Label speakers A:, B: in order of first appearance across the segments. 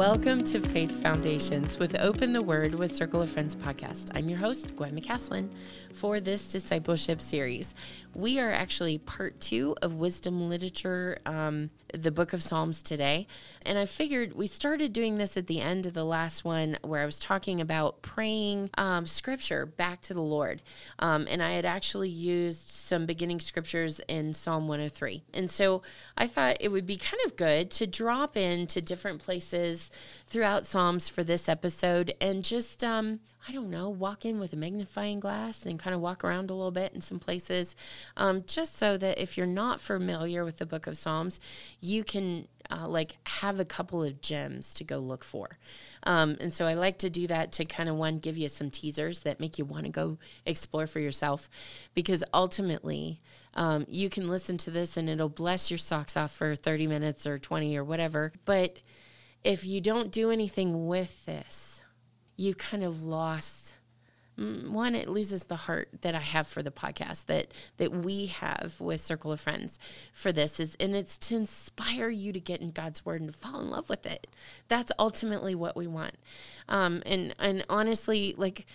A: Welcome to Faith Foundations with Open the Word with Circle of Friends podcast. I'm your host, Gwen McCaslin, for this discipleship series. We are actually part two of Wisdom Literature, um, the book of Psalms today. And I figured we started doing this at the end of the last one where I was talking about praying um, scripture back to the Lord. Um, and I had actually used some beginning scriptures in Psalm 103. And so I thought it would be kind of good to drop into different places throughout Psalms for this episode and just, um, I don't know, walk in with a magnifying glass and kind of walk around a little bit in some places, um, just so that if you're not familiar with the book of Psalms, you can uh, like have a couple of gems to go look for. Um, and so I like to do that to kind of one, give you some teasers that make you want to go explore for yourself, because ultimately, um, you can listen to this and it'll bless your socks off for 30 minutes or 20 or whatever. But if you don't do anything with this, you kind of lost mm, one it loses the heart that i have for the podcast that that we have with circle of friends for this is and it's to inspire you to get in god's word and to fall in love with it. That's ultimately what we want. Um, and and honestly like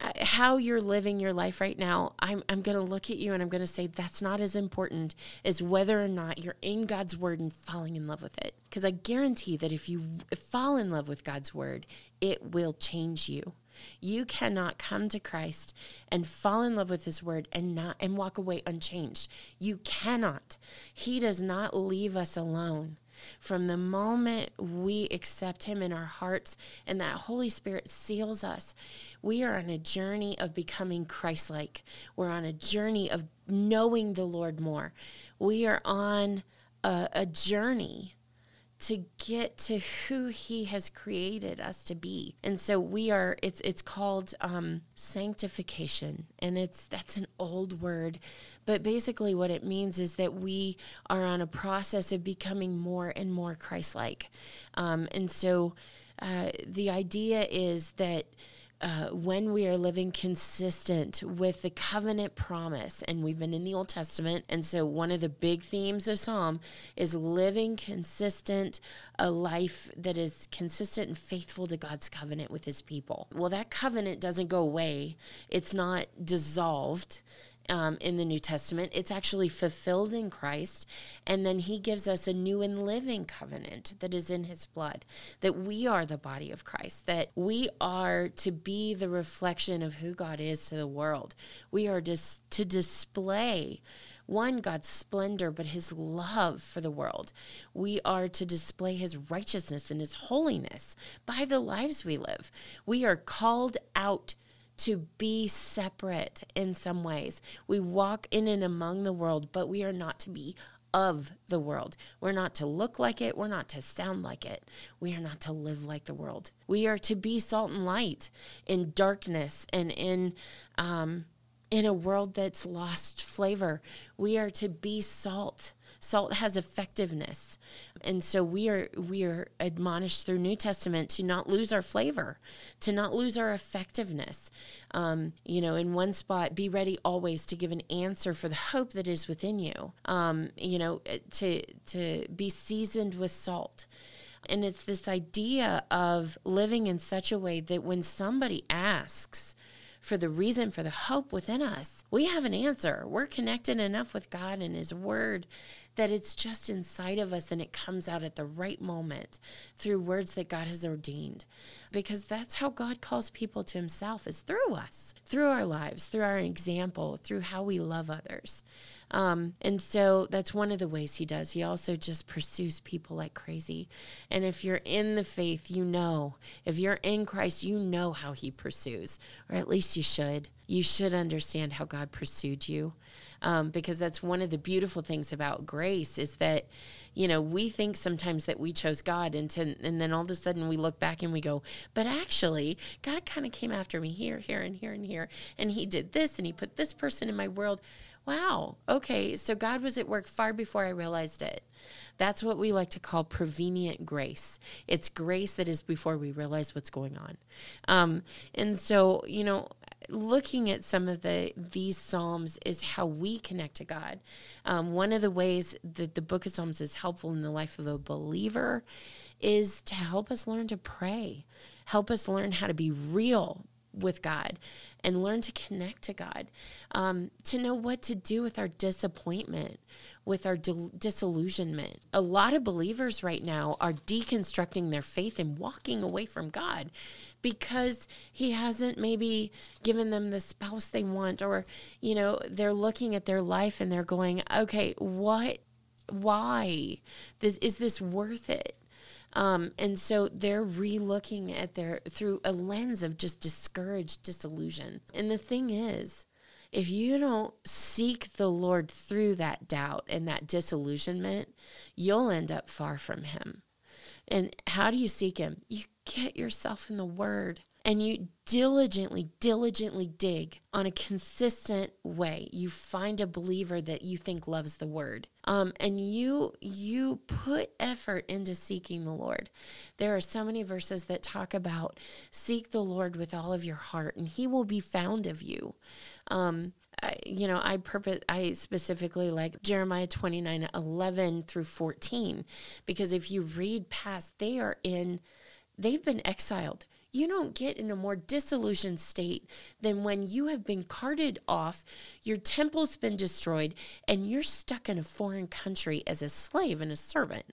A: Uh, how you're living your life right now, I'm, I'm going to look at you and I'm going to say that's not as important as whether or not you're in God's word and falling in love with it. Because I guarantee that if you fall in love with God's word, it will change you. You cannot come to Christ and fall in love with his word and not and walk away unchanged. You cannot. He does not leave us alone. From the moment we accept Him in our hearts and that Holy Spirit seals us, we are on a journey of becoming Christ like. We're on a journey of knowing the Lord more. We are on a, a journey to get to who he has created us to be and so we are it's it's called um, sanctification and it's that's an old word but basically, what it means is that we are on a process of becoming more and more Christ like. Um, and so uh, the idea is that. Uh, when we are living consistent with the covenant promise, and we've been in the Old Testament, and so one of the big themes of Psalm is living consistent, a life that is consistent and faithful to God's covenant with His people. Well, that covenant doesn't go away; it's not dissolved um, in the New Testament. It's actually fulfilled in Christ. And then he gives us a new and living covenant that is in his blood, that we are the body of Christ, that we are to be the reflection of who God is to the world. We are just to display one, God's splendor, but his love for the world. We are to display his righteousness and his holiness by the lives we live. We are called out to be separate in some ways. We walk in and among the world, but we are not to be of the world. We're not to look like it. We're not to sound like it. We are not to live like the world. We are to be salt and light in darkness and in um, in a world that's lost flavor. We are to be salt Salt has effectiveness. And so we are we are admonished through New Testament to not lose our flavor, to not lose our effectiveness. Um, you know, in one spot, be ready always to give an answer for the hope that is within you. Um, you know, to to be seasoned with salt. And it's this idea of living in such a way that when somebody asks, for the reason for the hope within us. We have an answer. We're connected enough with God and His Word that it's just inside of us and it comes out at the right moment through words that God has ordained. Because that's how God calls people to Himself, is through us, through our lives, through our example, through how we love others. Um, and so that's one of the ways he does. He also just pursues people like crazy. And if you're in the faith, you know. If you're in Christ, you know how he pursues, or at least you should. You should understand how God pursued you. Um, because that's one of the beautiful things about grace is that you know we think sometimes that we chose god and, to, and then all of a sudden we look back and we go but actually god kind of came after me here here and here and here and he did this and he put this person in my world wow, okay, so God was at work far before I realized it. That's what we like to call prevenient grace. It's grace that is before we realize what's going on. Um, and so, you know, looking at some of the these psalms is how we connect to God. Um, one of the ways that the Book of Psalms is helpful in the life of a believer is to help us learn to pray, help us learn how to be real with God and learn to connect to God, um, to know what to do with our disappointment, with our disillusionment. A lot of believers right now are deconstructing their faith and walking away from God because He hasn't maybe given them the spouse they want, or, you know, they're looking at their life and they're going, okay, what? Why? This, is this worth it? Um, and so they're re-looking at their through a lens of just discouraged disillusion. And the thing is, if you don't seek the Lord through that doubt and that disillusionment, you'll end up far from Him. And how do you seek Him? You get yourself in the Word and you diligently, diligently dig on a consistent way. You find a believer that you think loves the word. Um, and you you put effort into seeking the Lord. There are so many verses that talk about seek the Lord with all of your heart, and He will be found of you. Um, I, you know, I purpose I specifically like Jeremiah 29, 11 through 14, because if you read past, they are in they've been exiled you don't get in a more disillusioned state than when you have been carted off, your temple's been destroyed, and you're stuck in a foreign country as a slave and a servant.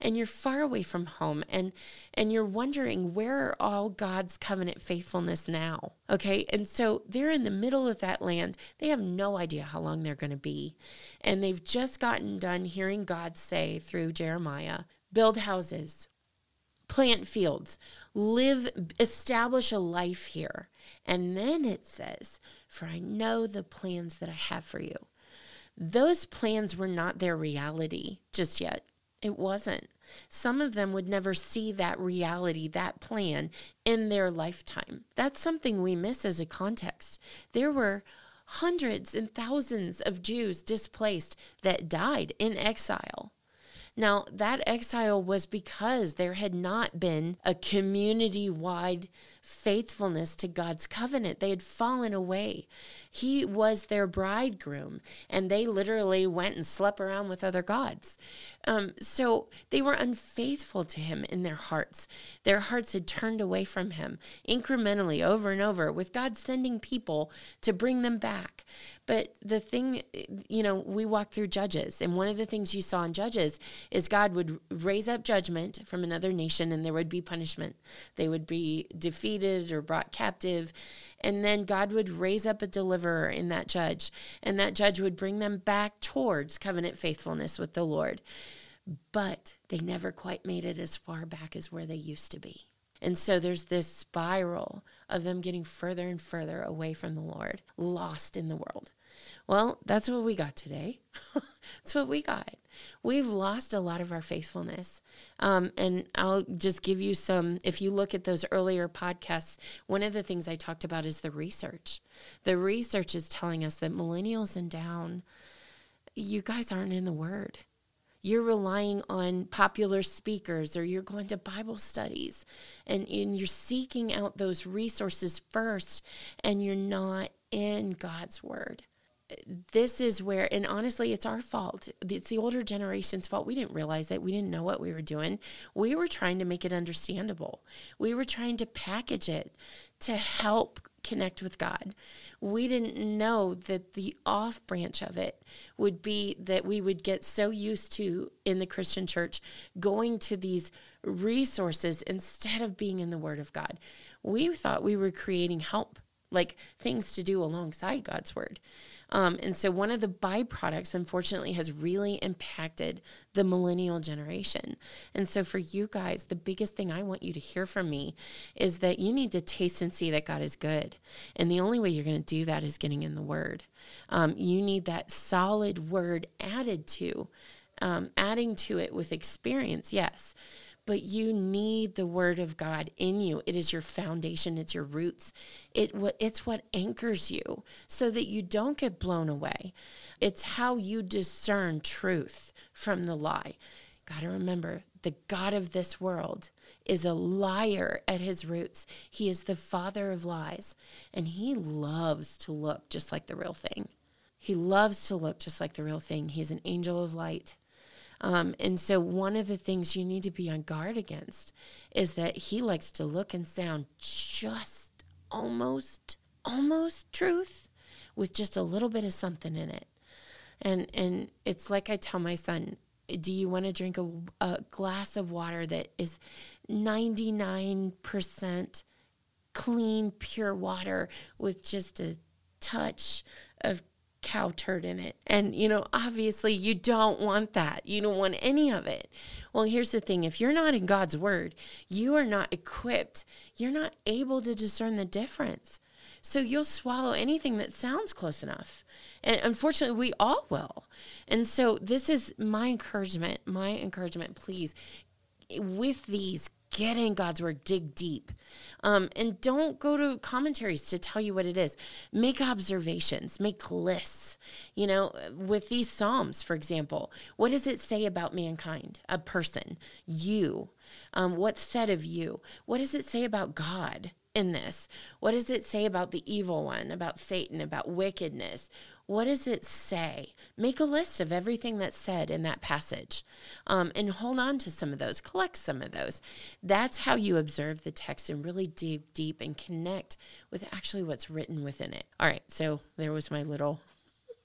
A: And you're far away from home and and you're wondering where are all God's covenant faithfulness now? Okay? And so they're in the middle of that land. They have no idea how long they're going to be. And they've just gotten done hearing God say through Jeremiah, build houses, plant fields, live, establish a life here. And then it says, For I know the plans that I have for you. Those plans were not their reality just yet. It wasn't. Some of them would never see that reality, that plan in their lifetime. That's something we miss as a context. There were hundreds and thousands of Jews displaced that died in exile. Now, that exile was because there had not been a community wide faithfulness to God's covenant. They had fallen away. He was their bridegroom, and they literally went and slept around with other gods. Um, so they were unfaithful to him in their hearts. Their hearts had turned away from him incrementally over and over, with God sending people to bring them back. But the thing, you know, we walk through Judges, and one of the things you saw in Judges is God would raise up judgment from another nation, and there would be punishment. They would be defeated or brought captive. And then God would raise up a deliverer in that judge, and that judge would bring them back towards covenant faithfulness with the Lord. But they never quite made it as far back as where they used to be. And so there's this spiral of them getting further and further away from the Lord, lost in the world. Well, that's what we got today. that's what we got. We've lost a lot of our faithfulness. Um, and I'll just give you some, if you look at those earlier podcasts, one of the things I talked about is the research. The research is telling us that millennials and down, you guys aren't in the Word. You're relying on popular speakers or you're going to Bible studies and, and you're seeking out those resources first and you're not in God's Word this is where, and honestly, it's our fault. It's the older generation's fault. We didn't realize it. We didn't know what we were doing. We were trying to make it understandable. We were trying to package it to help connect with God. We didn't know that the off branch of it would be that we would get so used to in the Christian church going to these resources instead of being in the Word of God. We thought we were creating help, like things to do alongside God's Word. Um, and so, one of the byproducts, unfortunately, has really impacted the millennial generation. And so, for you guys, the biggest thing I want you to hear from me is that you need to taste and see that God is good. And the only way you're going to do that is getting in the Word. Um, you need that solid Word added to, um, adding to it with experience, yes but you need the word of God in you. It is your foundation, it's your roots. It it's what anchors you so that you don't get blown away. It's how you discern truth from the lie. Got to remember the God of this world, is a liar at his roots. He is the father of lies, and he loves to look just like the real thing. He loves to look just like the real thing. He's an angel of light. Um, and so, one of the things you need to be on guard against is that he likes to look and sound just almost, almost truth with just a little bit of something in it. And, and it's like I tell my son, do you want to drink a, a glass of water that is 99% clean, pure water with just a touch of cow turd in it. And, you know, obviously you don't want that. You don't want any of it. Well, here's the thing if you're not in God's word, you are not equipped, you're not able to discern the difference. So you'll swallow anything that sounds close enough. And unfortunately, we all will. And so this is my encouragement, my encouragement, please, with these, get in God's word, dig deep. Um, and don't go to commentaries to tell you what it is. Make observations, make lists. You know, with these Psalms, for example, what does it say about mankind, a person, you? Um, what's said of you? What does it say about God? in this? What does it say about the evil one, about Satan, about wickedness? What does it say? Make a list of everything that's said in that passage um, and hold on to some of those, collect some of those. That's how you observe the text and really dig deep and connect with actually what's written within it. All right, so there was my little.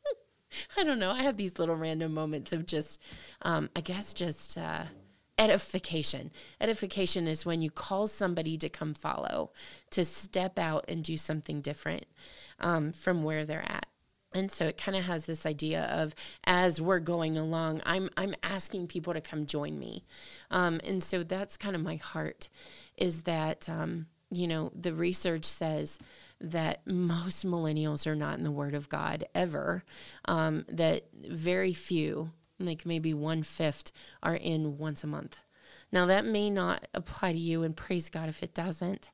A: I don't know. I have these little random moments of just, um, I guess, just uh, edification. Edification is when you call somebody to come follow, to step out and do something different um, from where they're at and so it kind of has this idea of as we're going along i'm i'm asking people to come join me. Um, and so that's kind of my heart is that um, you know the research says that most millennials are not in the word of god ever. Um, that very few like maybe one fifth are in once a month. Now that may not apply to you and praise god if it doesn't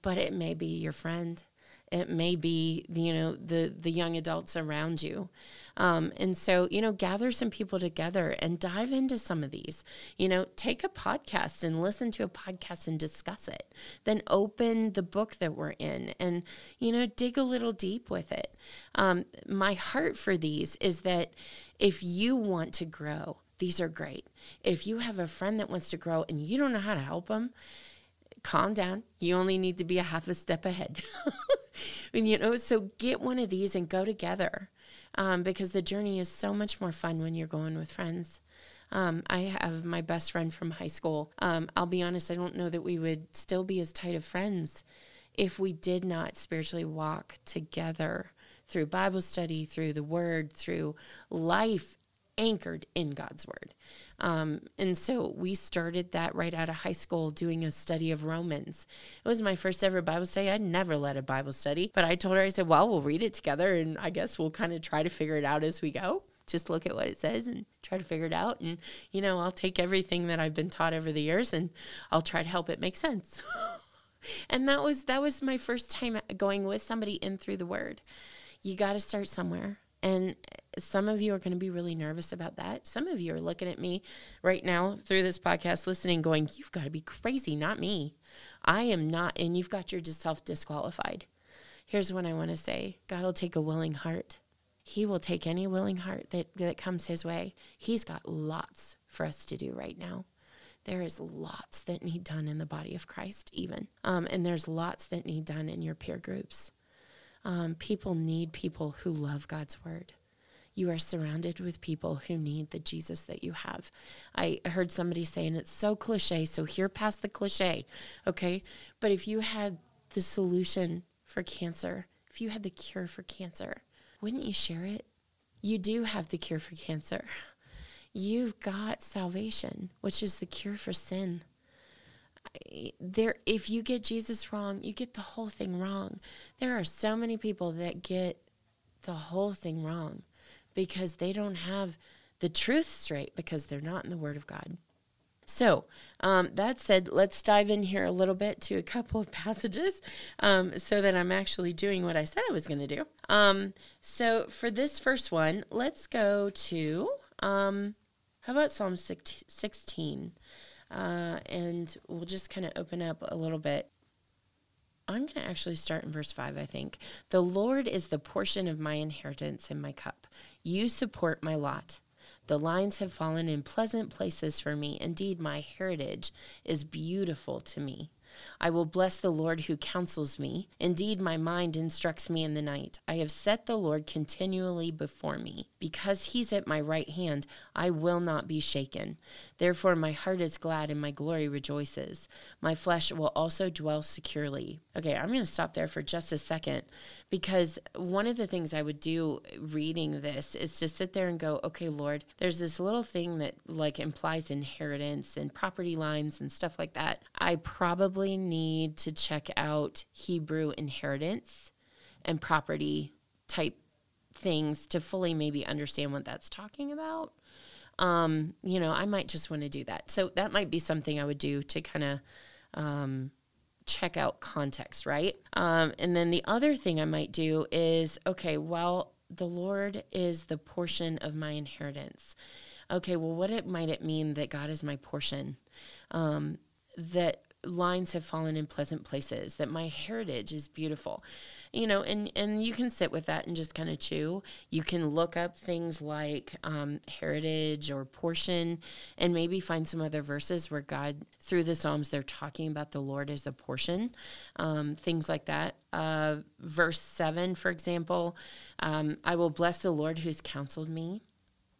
A: but it may be your friend it may be you know the the young adults around you. Um, and so you know gather some people together and dive into some of these. You know take a podcast and listen to a podcast and discuss it. Then open the book that we're in and you know dig a little deep with it. Um, my heart for these is that if you want to grow these are great. If you have a friend that wants to grow and you don't know how to help them calm down. You only need to be a half a step ahead. and, you know, so get one of these and go together um, because the journey is so much more fun when you're going with friends. Um, I have my best friend from high school. Um, I'll be honest, I don't know that we would still be as tight of friends if we did not spiritually walk together through Bible study, through the Word, through life anchored in God's Word. Um, and so we started that right out of high school doing a study of Romans. It was my first ever Bible study. I'd never led a Bible study, but I told her, I said, well, we'll read it together and I guess we'll kind of try to figure it out as we go. Just look at what it says and try to figure it out. And, you know, I'll take everything that I've been taught over the years and I'll try to help it make sense. and that was that was my first time going with somebody in through the word. You got to start somewhere and some of you are going to be really nervous about that. Some of you are looking at me right now through this podcast, listening, going, You've got to be crazy, not me. I am not. And you've got yourself disqualified. Here's what I want to say God will take a willing heart. He will take any willing heart that, that comes his way. He's got lots for us to do right now. There is lots that need done in the body of Christ, even. Um, and there's lots that need done in your peer groups. Um, people need people who love God's word. You are surrounded with people who need the Jesus that you have. I heard somebody say, and it's so cliche, so hear past the cliche, okay? But if you had the solution for cancer, if you had the cure for cancer, wouldn't you share it? You do have the cure for cancer. You've got salvation, which is the cure for sin there if you get Jesus wrong, you get the whole thing wrong. There are so many people that get the whole thing wrong because they don't have the truth straight because they're not in the Word of God. So, um, that said, let's dive in here a little bit to a couple of passages um, so that I'm actually doing what I said I was going to do. Um, so, for this first one, let's go to, um, how about Psalm 16? Uh, and we'll just kind of open up a little bit. I'm going to actually start in verse 5, I think. The Lord is the portion of my inheritance and my cup. You support my lot. The lines have fallen in pleasant places for me. Indeed, my heritage is beautiful to me. I will bless the Lord who counsels me. Indeed, my mind instructs me in the night. I have set the Lord continually before me. Because he's at my right hand, I will not be shaken. Therefore, my heart is glad and my glory rejoices. My flesh will also dwell securely. Okay, I'm going to stop there for just a second because one of the things I would do reading this is to sit there and go, okay, Lord, there's this little thing that like implies inheritance and property lines and stuff like that. I probably need to check out Hebrew inheritance and property type things to fully maybe understand what that's talking about. Um, you know, I might just want to do that. So that might be something I would do to kind of um, check out context, right? Um, and then the other thing I might do is okay, well, the Lord is the portion of my inheritance. Okay, well, what it might it mean that God is my portion? Um, that lines have fallen in pleasant places, that my heritage is beautiful. You know, and, and you can sit with that and just kind of chew. You can look up things like um, heritage or portion and maybe find some other verses where God, through the Psalms, they're talking about the Lord as a portion, um, things like that. Uh, verse 7, for example, um, I will bless the Lord who's counseled me.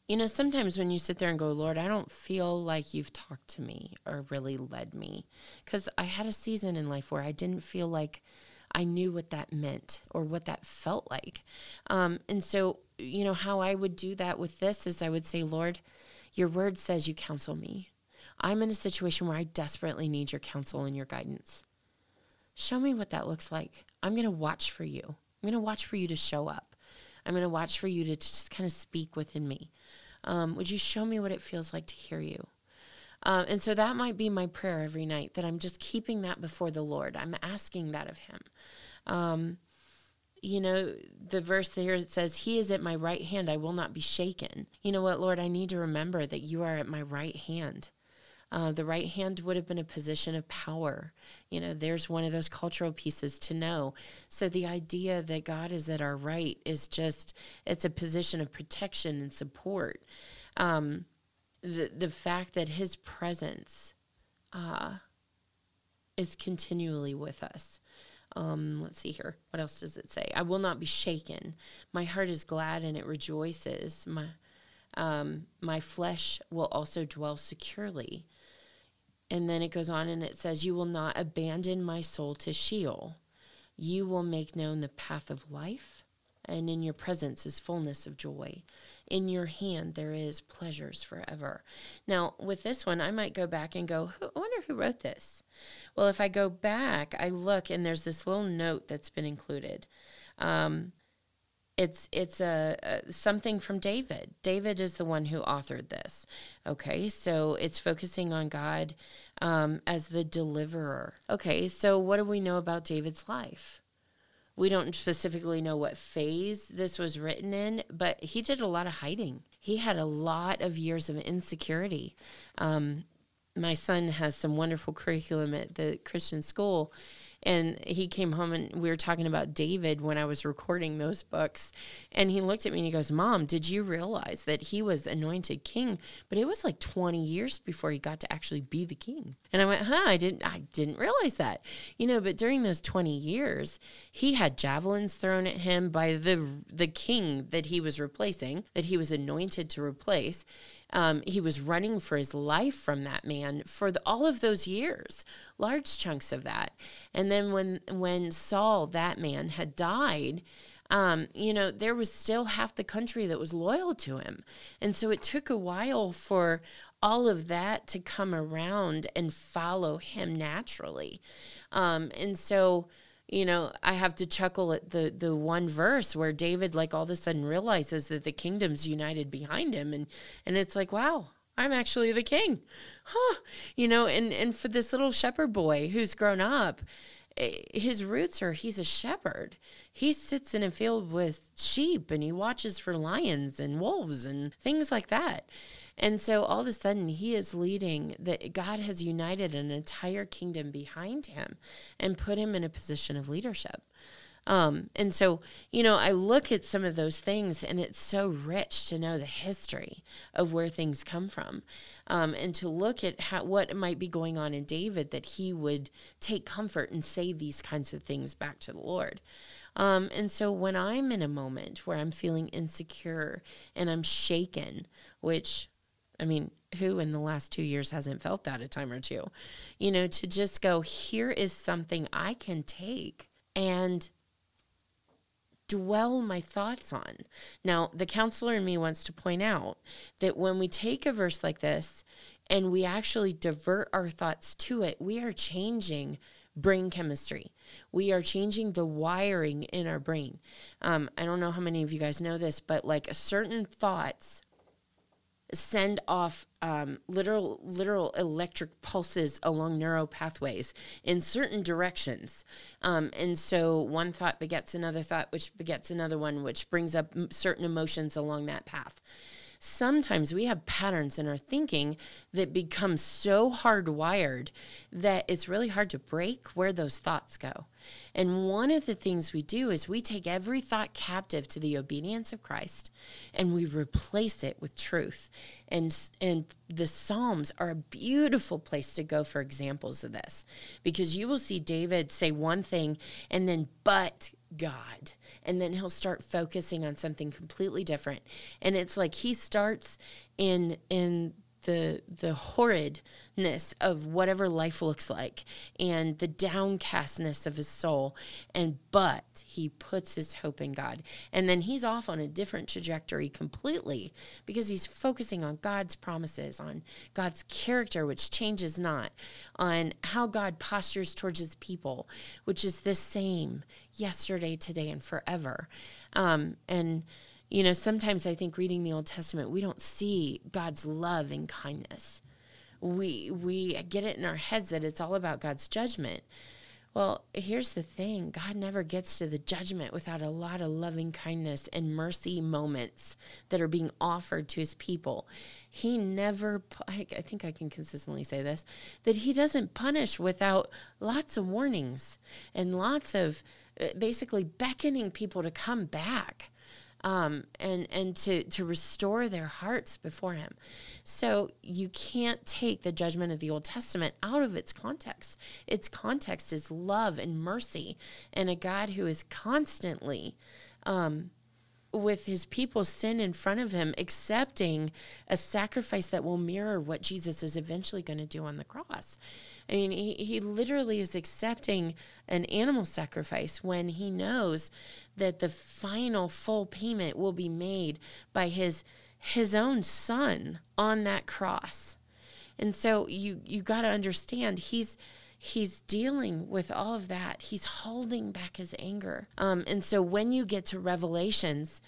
A: You know, sometimes when you sit there and go, Lord, I don't feel like you've talked to me or really led me. Because I had a season in life where I didn't feel like I knew what that meant or what that felt like. Um, and so, you know, how I would do that with this is I would say, Lord, your word says you counsel me. I'm in a situation where I desperately need your counsel and your guidance. Show me what that looks like. I'm going to watch for you. I'm going to watch for you to show up. I'm going to watch for you to just kind of speak within me. Um, would you show me what it feels like to hear you? Uh, and so that might be my prayer every night that I'm just keeping that before the Lord. I'm asking that of Him. Um, you know, the verse here it says, He is at my right hand, I will not be shaken. You know what, Lord, I need to remember that you are at my right hand. Uh, the right hand would have been a position of power. You know, there's one of those cultural pieces to know. So the idea that God is at our right is just, it's a position of protection and support. Um, the, the fact that his presence uh, is continually with us. Um, let's see here. What else does it say? I will not be shaken. My heart is glad and it rejoices. My um, my flesh will also dwell securely. And then it goes on and it says, You will not abandon my soul to Sheol. You will make known the path of life, and in your presence is fullness of joy. In your hand there is pleasures forever. Now, with this one, I might go back and go, I wonder who wrote this. Well, if I go back, I look and there's this little note that's been included. Um, it's it's a, a, something from David. David is the one who authored this. Okay, so it's focusing on God um, as the deliverer. Okay, so what do we know about David's life? We don't specifically know what phase this was written in, but he did a lot of hiding. He had a lot of years of insecurity. Um, my son has some wonderful curriculum at the Christian school and he came home and we were talking about David when I was recording those books. And he looked at me and he goes, Mom, did you realize that he was anointed king? But it was like 20 years before he got to actually be the king. And I went, huh, I didn't I didn't realize that. You know, but during those 20 years, he had javelins thrown at him by the the king that he was replacing, that he was anointed to replace. Um, he was running for his life from that man for the, all of those years, large chunks of that. And then when when Saul, that man, had died, um, you know, there was still half the country that was loyal to him. And so it took a while for all of that to come around and follow him naturally. Um, and so you know, I have to chuckle at the the one verse where David like all of a sudden realizes that the kingdom's united behind him and and it's like, wow, I'm actually the king. Huh. You know, and and for this little shepherd boy who's grown up, eh, his roots are he's a shepherd. He sits in a field with sheep and he watches for lions and wolves and things like that. And so all of a sudden, he is leading that God has united an entire kingdom behind him and put him in a position of leadership. Um, and so, you know, I look at some of those things and it's so rich to know the history of where things come from. Um, and to look at how, what might be going on in David that he would take comfort and say these kinds of things back to the Lord. Um, and so when I'm in a moment where I'm feeling insecure and I'm shaken, which I mean, who in the last two years hasn't felt that a time or two? You know, to just go, here is something I can take and dwell my thoughts on. Now, the counselor in me wants to point out that when we take a verse like this and we actually divert our thoughts to it, we are changing brain chemistry. We are changing the wiring in our brain. Um, I don't know how many of you guys know this, but like certain thoughts send off um, literal literal electric pulses along neural pathways in certain directions. Um, and so one thought begets another thought which begets another one which brings up certain emotions along that path sometimes we have patterns in our thinking that become so hardwired that it's really hard to break where those thoughts go. And one of the things we do is we take every thought captive to the obedience of Christ and we replace it with truth. And and the Psalms are a beautiful place to go for examples of this because you will see David say one thing and then but God. And then he'll start focusing on something completely different. And it's like he starts in in the the horridness of whatever life looks like and the downcastness of his soul. And but he puts his hope in God. And then he's off on a different trajectory completely because he's focusing on God's promises on God's character which changes not on how God postures towards his people which is the same yesterday today and forever. Um, and you know, sometimes I think reading the Old Testament, we don't see God's love and kindness. We we get it in our heads that it's all about God's judgment. Well, here's the thing God never gets to the judgment without a lot of loving kindness and mercy moments that are being offered to his people. He never, I think I can consistently say this, that he doesn't punish without lots of warnings and lots of uh, basically beckoning people to come back um, and and to to restore their hearts before Him. So you can't take the judgment of the Old Testament out of its context. Its context is love and mercy, and a God who is constantly. Um, with his people sin in front of him, accepting a sacrifice that will mirror what Jesus is eventually going to do on the cross. I mean, he, he literally is accepting an animal sacrifice when he knows that the final full payment will be made by his his own son on that cross. And so you you got to understand he's he's dealing with all of that. He's holding back his anger. Um, and so when you get to Revelations,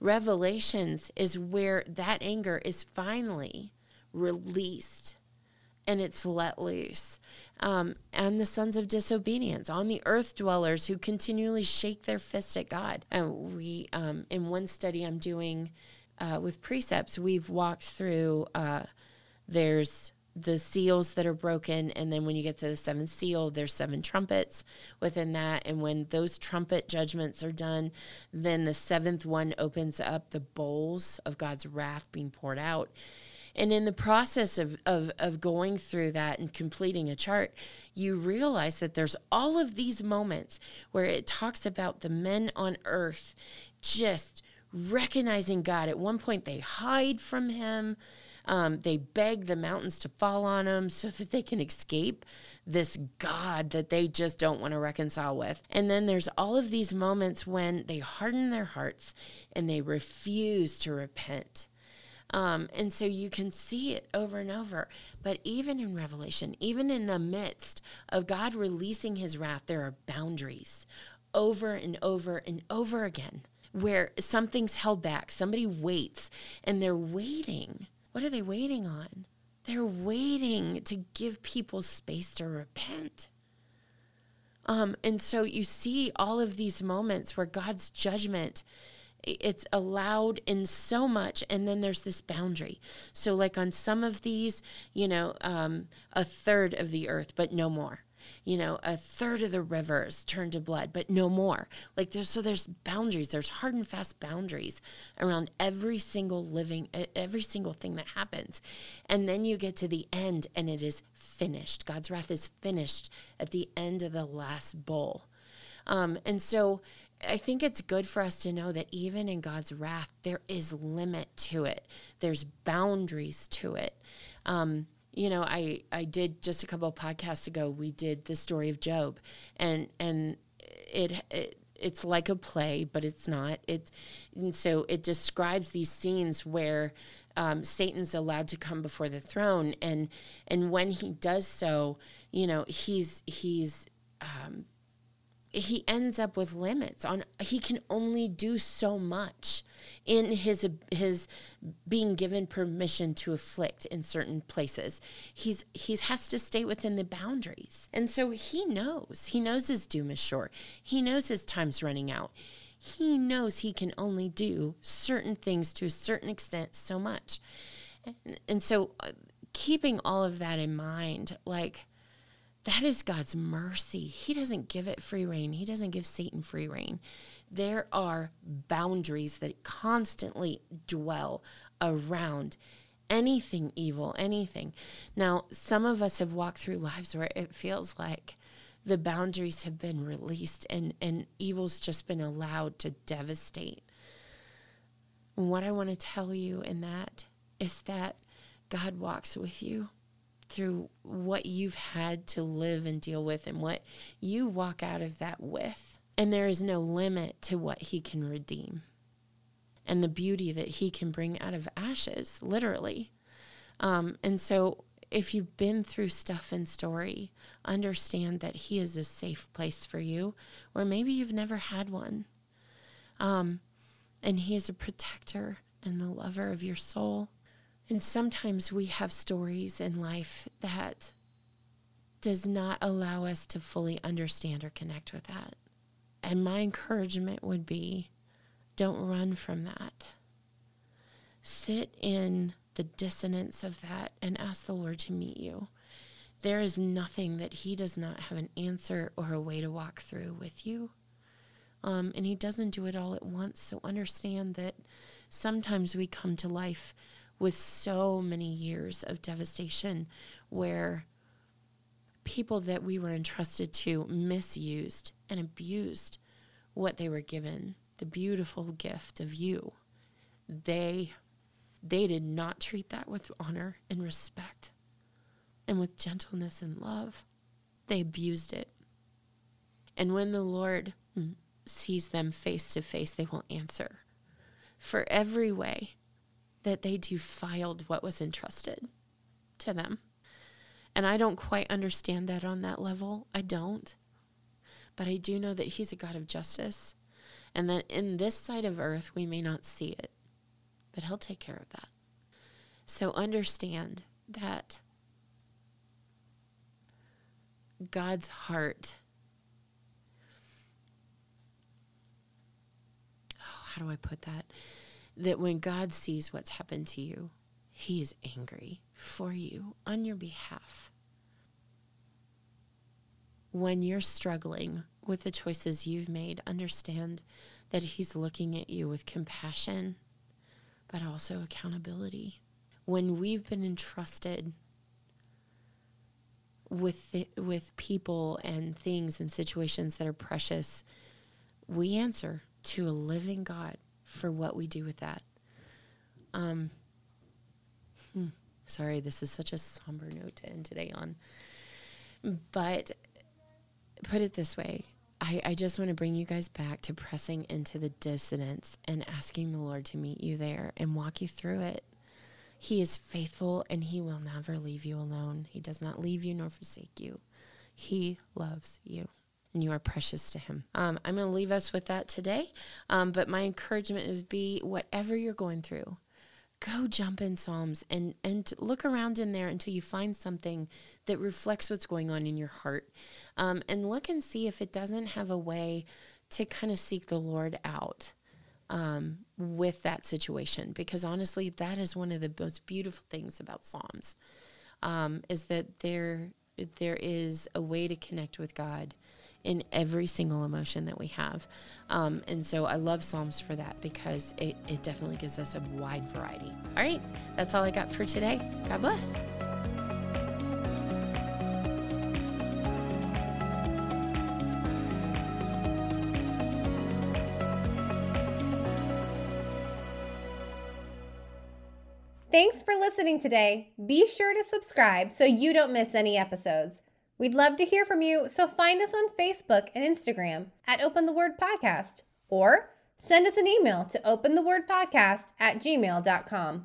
A: Revelations is where that anger is finally released and it's let loose. Um, and the sons of disobedience on the earth dwellers who continually shake their fist at God. And we, um, in one study I'm doing uh, with precepts, we've walked through. Uh, there's the seals that are broken and then when you get to the seventh seal there's seven trumpets within that and when those trumpet judgments are done then the seventh one opens up the bowls of god's wrath being poured out and in the process of, of, of going through that and completing a chart, you realize that there's all of these moments where it talks about the men on earth just recognizing God. At one point, they hide from Him. Um, they beg the mountains to fall on them so that they can escape this God that they just don't want to reconcile with. And then there's all of these moments when they harden their hearts and they refuse to repent. Um, and so you can see it over and over. But even in Revelation, even in the midst of God releasing his wrath, there are boundaries over and over and over again where something's held back. Somebody waits and they're waiting. What are they waiting on? They're waiting to give people space to repent. Um, and so you see all of these moments where God's judgment it's allowed in so much and then there's this boundary. So like on some of these you know um, a third of the earth but no more. You know a third of the rivers turn to blood but no more. Like there's so there's boundaries. There's hard and fast boundaries around every single living every single thing that happens. And then you get to the end and it is finished. God's wrath is finished at the end of the last bowl. Um, and so I think it's good for us to know that even in God's wrath, there is limit to it. There's boundaries to it. Um, you know, I I did just a couple of podcasts ago. We did the story of Job, and and it, it it's like a play, but it's not. It's and so it describes these scenes where um, Satan's allowed to come before the throne, and and when he does so, you know, he's he's um, he ends up with limits on he can only do so much in his his being given permission to afflict in certain places. He's he has to stay within the boundaries. And so he knows he knows his doom is short. He knows his time's running out. He knows he can only do certain things to a certain extent so much. And, and so uh, keeping all of that in mind like that is God's mercy. He doesn't give it free rein, He doesn't give Satan free rein. There are boundaries that constantly dwell around anything evil, anything. Now, some of us have walked through lives where it feels like the boundaries have been released and, and evil's just been allowed to devastate. What I want to tell you in that is that God walks with you through what you've had to live and deal with and what you walk out of that with. And there is no limit to what he can redeem and the beauty that he can bring out of ashes, literally. Um, and so, if you've been through stuff and story, understand that he is a safe place for you, or maybe you've never had one. Um, and he is a protector and the lover of your soul. And sometimes we have stories in life that does not allow us to fully understand or connect with that. And my encouragement would be don't run from that. Sit in the dissonance of that and ask the Lord to meet you. There is nothing that He does not have an answer or a way to walk through with you. Um, and He doesn't do it all at once. So understand that sometimes we come to life with so many years of devastation where people that we were entrusted to misused and abused what they were given the beautiful gift of you. They they did not treat that with honor and respect and with gentleness and love. They abused it. And when the lord sees them face to face they will answer. For every way that they defiled what was entrusted to them. And I don't quite understand that on that level. I don't. But I do know that He's a God of justice and that in this side of earth we may not see it, but He'll take care of that. So understand that God's heart. Oh, how do I put that? That when God sees what's happened to you, he is angry for you on your behalf. When you're struggling with the choices you've made, understand that he's looking at you with compassion, but also accountability. When we've been entrusted with the, with people and things and situations that are precious, we answer to a living God for what we do with that. Um, hmm, sorry, this is such a somber note to end today on. But put it this way I, I just want to bring you guys back to pressing into the dissonance and asking the Lord to meet you there and walk you through it. He is faithful and He will never leave you alone. He does not leave you nor forsake you. He loves you and you are precious to Him. Um, I'm going to leave us with that today. Um, but my encouragement would be whatever you're going through, go jump in Psalms and, and look around in there until you find something that reflects what's going on in your heart. Um, and look and see if it doesn't have a way to kind of seek the Lord out. um, with that situation because honestly, that is one of the most beautiful things about Psalms um, is that there there is a way to connect with God in every single emotion that we have. Um, and so I love Psalms for that because it, it definitely gives us a wide variety. All right, that's all I got for today. God bless.
B: Thanks for listening today. Be sure to subscribe so you don't miss any episodes. We'd love to hear from you, so find us on Facebook and Instagram at Open the Word Podcast or send us an email to openthewordpodcast at gmail.com.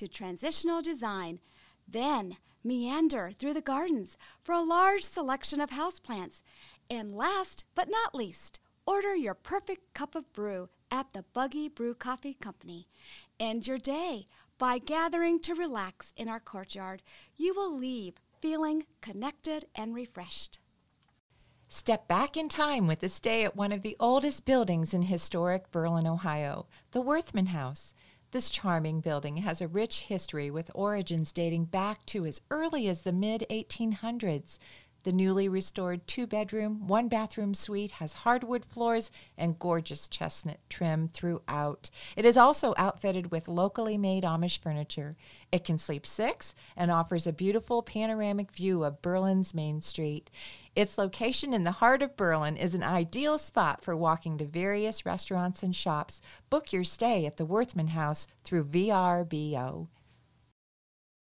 C: to transitional design. Then meander through the gardens for a large selection of houseplants. And last but not least, order your perfect cup of brew at the Buggy Brew Coffee Company. End your day by gathering to relax in our courtyard. You will leave feeling connected and refreshed.
D: Step back in time with a stay at one of the oldest buildings in historic Berlin, Ohio, the Worthman House. This charming building has a rich history with origins dating back to as early as the mid 1800s. The newly restored two bedroom, one bathroom suite has hardwood floors and gorgeous chestnut trim throughout. It is also outfitted with locally made Amish furniture. It can sleep six and offers a beautiful panoramic view of Berlin's Main Street. Its location in the heart of Berlin is an ideal spot for walking to various restaurants and shops. Book your stay at the Worthman House through VRBO.